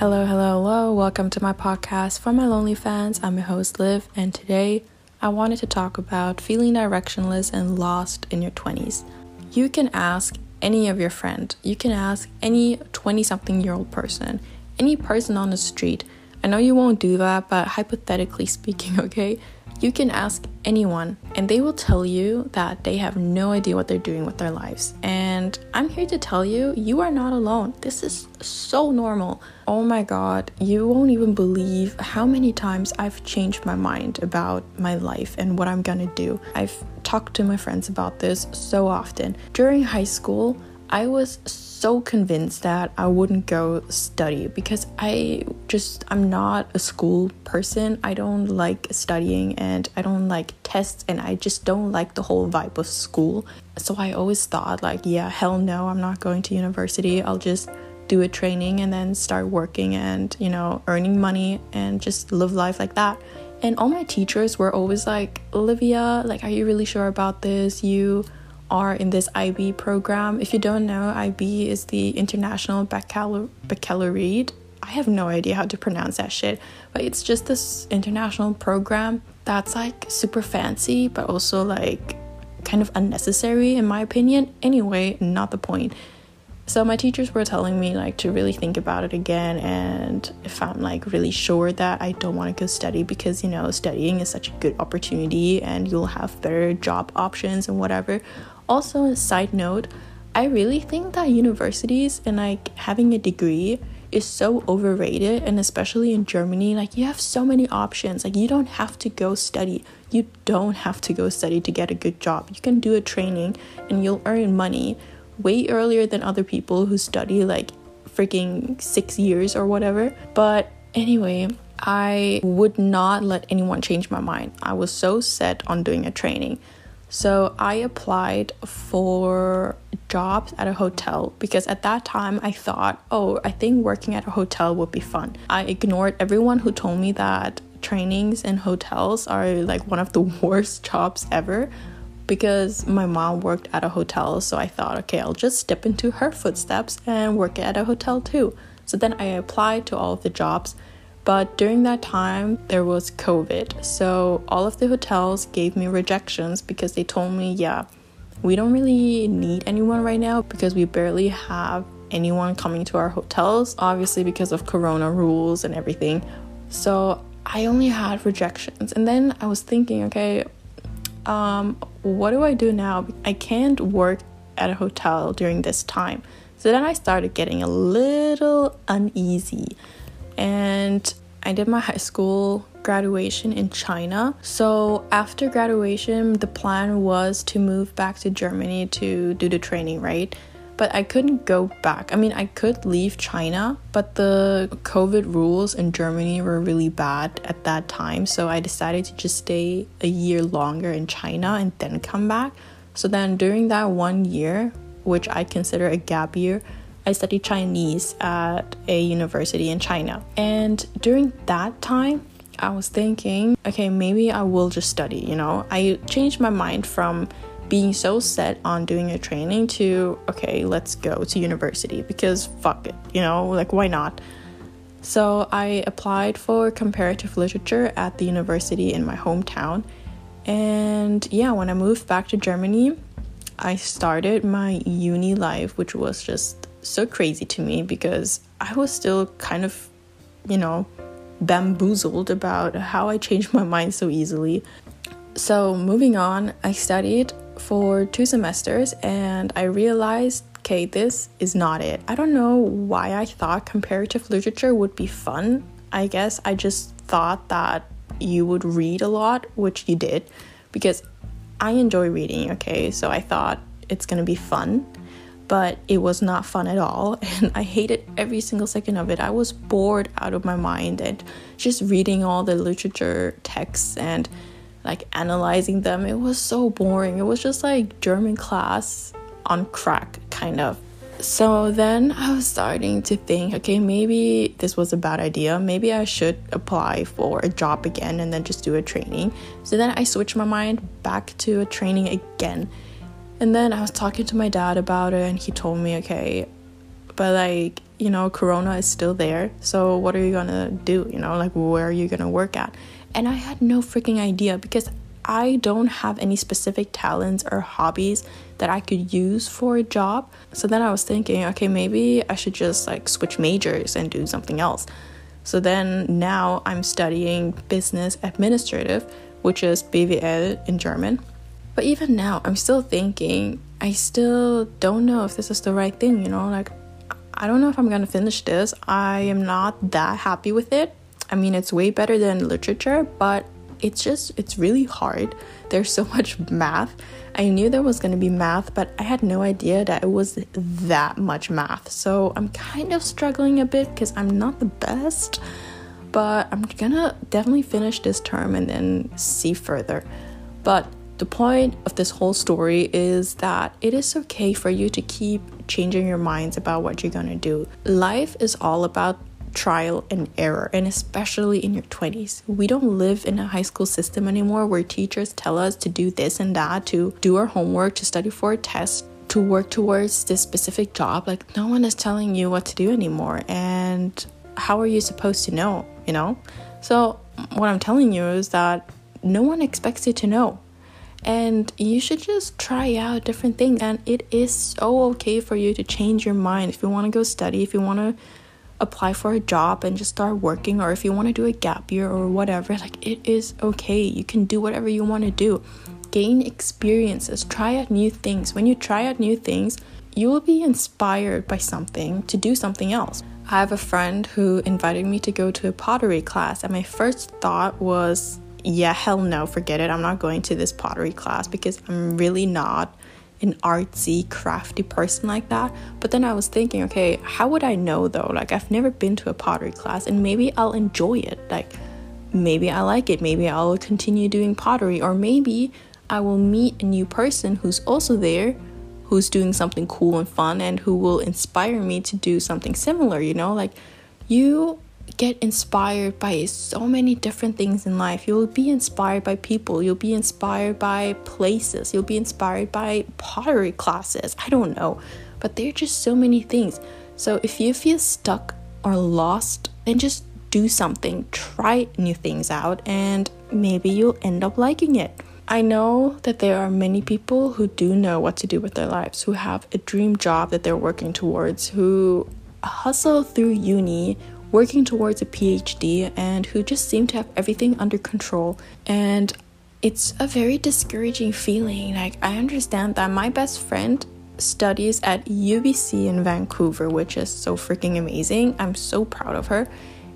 Hello, hello, hello. Welcome to my podcast for my lonely fans. I'm your host, Liv, and today I wanted to talk about feeling directionless and lost in your 20s. You can ask any of your friends, you can ask any 20 something year old person, any person on the street. I know you won't do that, but hypothetically speaking, okay? You can ask anyone, and they will tell you that they have no idea what they're doing with their lives. And I'm here to tell you, you are not alone. This is so normal. Oh my god, you won't even believe how many times I've changed my mind about my life and what I'm gonna do. I've talked to my friends about this so often. During high school, I was so convinced that I wouldn't go study because I just I'm not a school person. I don't like studying and I don't like tests and I just don't like the whole vibe of school. So I always thought like, yeah, hell no, I'm not going to university. I'll just do a training and then start working and, you know, earning money and just live life like that. And all my teachers were always like, Olivia, like, are you really sure about this? You are in this IB program. If you don't know, IB is the International Baccalaureate. I have no idea how to pronounce that shit, but it's just this international program that's like super fancy, but also like kind of unnecessary in my opinion. Anyway, not the point. So my teachers were telling me like to really think about it again and if I'm like really sure that I don't want to go study because you know studying is such a good opportunity and you'll have better job options and whatever also a side note i really think that universities and like having a degree is so overrated and especially in germany like you have so many options like you don't have to go study you don't have to go study to get a good job you can do a training and you'll earn money way earlier than other people who study like freaking six years or whatever but anyway I would not let anyone change my mind. I was so set on doing a training. So I applied for jobs at a hotel because at that time I thought, oh, I think working at a hotel would be fun. I ignored everyone who told me that trainings in hotels are like one of the worst jobs ever because my mom worked at a hotel. So I thought, okay, I'll just step into her footsteps and work at a hotel too. So then I applied to all of the jobs but during that time, there was COVID. So all of the hotels gave me rejections because they told me, yeah, we don't really need anyone right now because we barely have anyone coming to our hotels, obviously, because of corona rules and everything. So I only had rejections. And then I was thinking, okay, um, what do I do now? I can't work at a hotel during this time. So then I started getting a little uneasy and I did my high school graduation in China. So after graduation, the plan was to move back to Germany to do the training, right? But I couldn't go back. I mean, I could leave China, but the COVID rules in Germany were really bad at that time. So I decided to just stay a year longer in China and then come back. So then during that one year, which I consider a gap year, I studied Chinese at a university in China. And during that time, I was thinking, okay, maybe I will just study, you know? I changed my mind from being so set on doing a training to, okay, let's go to university because fuck it, you know? Like, why not? So I applied for comparative literature at the university in my hometown. And yeah, when I moved back to Germany, I started my uni life, which was just so crazy to me because I was still kind of, you know, bamboozled about how I changed my mind so easily. So, moving on, I studied for two semesters and I realized okay, this is not it. I don't know why I thought comparative literature would be fun. I guess I just thought that you would read a lot, which you did, because I enjoy reading, okay? So I thought it's gonna be fun but it was not fun at all and I hated every single second of it. I was bored out of my mind and just reading all the literature texts and like analyzing them. It was so boring. It was just like German class on crack kind of. So then I was starting to think, okay, maybe this was a bad idea. Maybe I should apply for a job again and then just do a training. So then I switched my mind back to a training again and then I was talking to my dad about it, and he told me, okay, but like you know, Corona is still there. So what are you gonna do? You know, like where are you gonna work at? And I had no freaking idea because I don't have any specific talents or hobbies that I could use for a job. So then I was thinking, okay, maybe I should just like switch majors and do something else. So then now I'm studying business administrative, which is BWL in German. But even now, I'm still thinking, I still don't know if this is the right thing, you know? Like, I don't know if I'm gonna finish this. I am not that happy with it. I mean, it's way better than literature, but it's just, it's really hard. There's so much math. I knew there was gonna be math, but I had no idea that it was that much math. So I'm kind of struggling a bit because I'm not the best, but I'm gonna definitely finish this term and then see further. But the point of this whole story is that it is okay for you to keep changing your minds about what you're gonna do. Life is all about trial and error, and especially in your 20s. We don't live in a high school system anymore where teachers tell us to do this and that, to do our homework, to study for a test, to work towards this specific job. Like, no one is telling you what to do anymore. And how are you supposed to know, you know? So, what I'm telling you is that no one expects you to know and you should just try out different things and it is so okay for you to change your mind. If you want to go study if you want to apply for a job and just start working or if you want to do a gap year or whatever like it is okay. You can do whatever you want to do. Gain experiences. Try out new things. When you try out new things you will be inspired by something to do something else. I have a friend who invited me to go to a pottery class and my first thought was yeah, hell no, forget it. I'm not going to this pottery class because I'm really not an artsy, crafty person like that. But then I was thinking, okay, how would I know though? Like, I've never been to a pottery class and maybe I'll enjoy it. Like, maybe I like it. Maybe I'll continue doing pottery, or maybe I will meet a new person who's also there who's doing something cool and fun and who will inspire me to do something similar, you know? Like, you get inspired by so many different things in life. You'll be inspired by people, you'll be inspired by places, you'll be inspired by pottery classes. I don't know, but there are just so many things. So if you feel stuck or lost, then just do something, try new things out, and maybe you'll end up liking it. I know that there are many people who do know what to do with their lives, who have a dream job that they're working towards, who hustle through uni working towards a PhD and who just seem to have everything under control. And it's a very discouraging feeling. Like, I understand that my best friend studies at UBC in Vancouver, which is so freaking amazing. I'm so proud of her.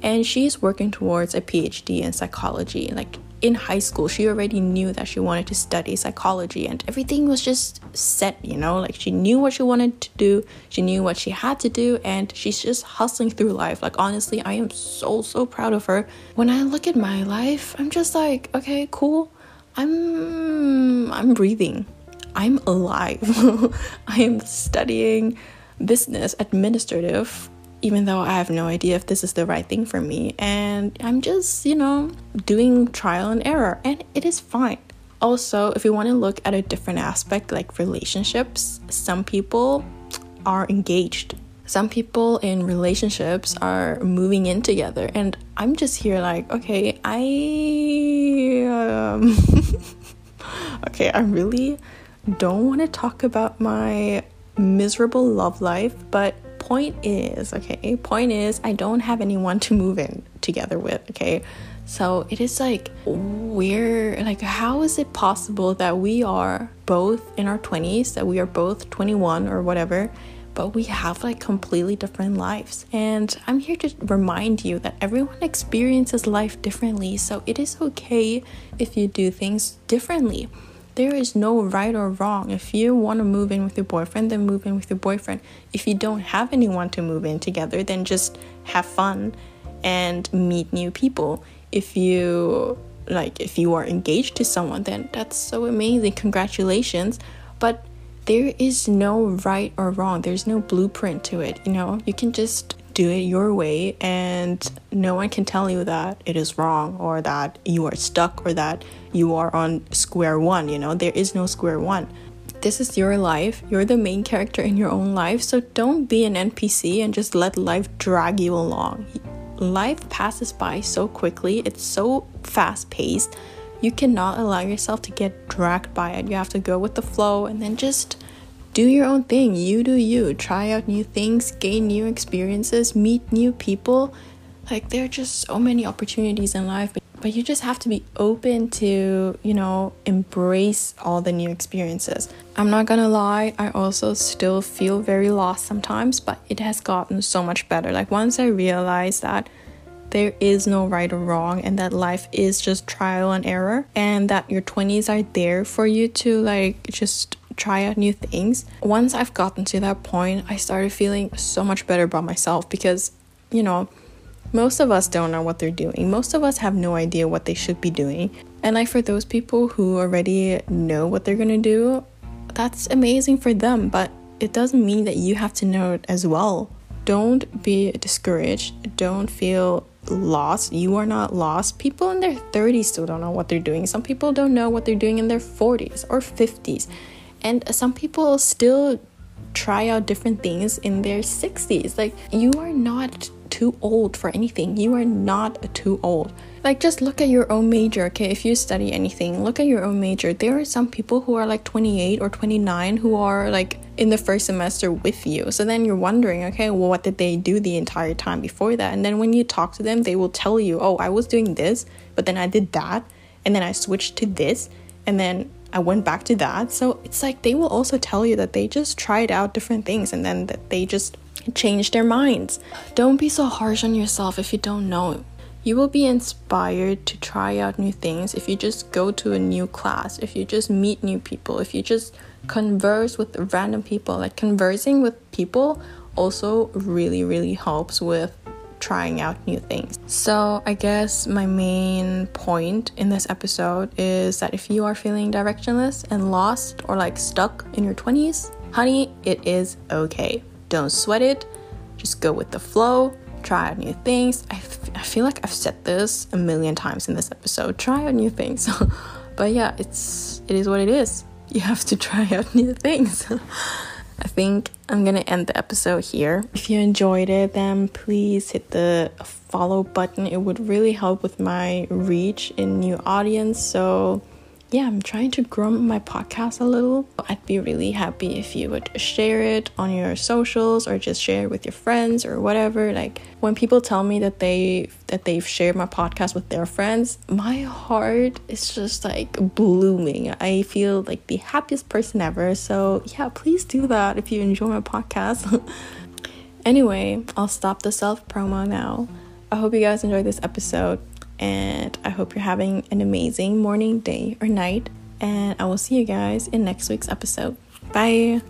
And she's working towards a PhD in psychology. Like, in high school, she already knew that she wanted to study psychology, and everything was just set, you know, like she knew what she wanted to do, she knew what she had to do, and she's just hustling through life. Like, honestly, I am so, so proud of her. When I look at my life, I'm just like, okay, cool. I'm I'm breathing. I'm alive. I am studying business administrative even though I have no idea if this is the right thing for me. And I'm just, you know, doing trial and error, and it is fine. Also, if you want to look at a different aspect like relationships, some people are engaged. Some people in relationships are moving in together, and I'm just here like, okay, I. Um, okay, I really don't want to talk about my miserable love life, but point is, okay, point is, I don't have anyone to move in together with, okay? So it is like, where, like, how is it possible that we are both in our 20s, that we are both 21 or whatever, but we have like completely different lives? And I'm here to remind you that everyone experiences life differently. So it is okay if you do things differently there is no right or wrong. If you want to move in with your boyfriend, then move in with your boyfriend. If you don't have anyone to move in together, then just have fun and meet new people. If you like if you are engaged to someone, then that's so amazing. Congratulations. But there is no right or wrong. There's no blueprint to it, you know? You can just do it your way and no one can tell you that it is wrong or that you are stuck or that you are on square one you know there is no square one this is your life. You're the main character in your own life. So don't be an NPC and just let life drag you along. Life passes by so quickly, it's so fast paced. You cannot allow yourself to get dragged by it. You have to go with the flow and then just do your own thing. You do you. Try out new things, gain new experiences, meet new people. Like, there are just so many opportunities in life, but but you just have to be open to, you know, embrace all the new experiences. I'm not gonna lie, I also still feel very lost sometimes, but it has gotten so much better. Like, once I realized that there is no right or wrong and that life is just trial and error and that your 20s are there for you to like just try out new things. Once I've gotten to that point, I started feeling so much better about myself because, you know, most of us don't know what they're doing. Most of us have no idea what they should be doing. And like for those people who already know what they're gonna do, that's amazing for them, but it doesn't mean that you have to know it as well. Don't be discouraged. Don't feel lost. You are not lost. People in their 30s still don't know what they're doing. Some people don't know what they're doing in their 40s or 50s. And some people still try out different things in their 60s. Like, you are not too old for anything. You are not too old. Like, just look at your own major, okay? If you study anything, look at your own major. There are some people who are like 28 or 29 who are like in the first semester with you. So then you're wondering, okay, well, what did they do the entire time before that? And then when you talk to them, they will tell you, oh, I was doing this, but then I did that, and then I switched to this, and then I went back to that. So it's like they will also tell you that they just tried out different things and then that they just change their minds. Don't be so harsh on yourself if you don't know. You will be inspired to try out new things if you just go to a new class, if you just meet new people, if you just converse with random people. Like conversing with people also really, really helps with trying out new things. So, I guess my main point in this episode is that if you are feeling directionless and lost or like stuck in your 20s, honey, it is okay. Don't sweat it. Just go with the flow. Try out new things. I, f- I feel like I've said this a million times in this episode. Try out new things. but yeah, it's it is what it is. You have to try out new things. I think I'm gonna end the episode here. If you enjoyed it, then please hit the follow button. It would really help with my reach in new audience. So yeah, I'm trying to grow my podcast a little. I'd be really happy if you would share it on your socials or just share it with your friends or whatever. Like when people tell me that they that they've shared my podcast with their friends, my heart is just like blooming. I feel like the happiest person ever. So, yeah, please do that if you enjoy my podcast. anyway, I'll stop the self promo now. I hope you guys enjoyed this episode and I hope you're having an amazing morning, day, or night. And I will see you guys in next week's episode. Bye.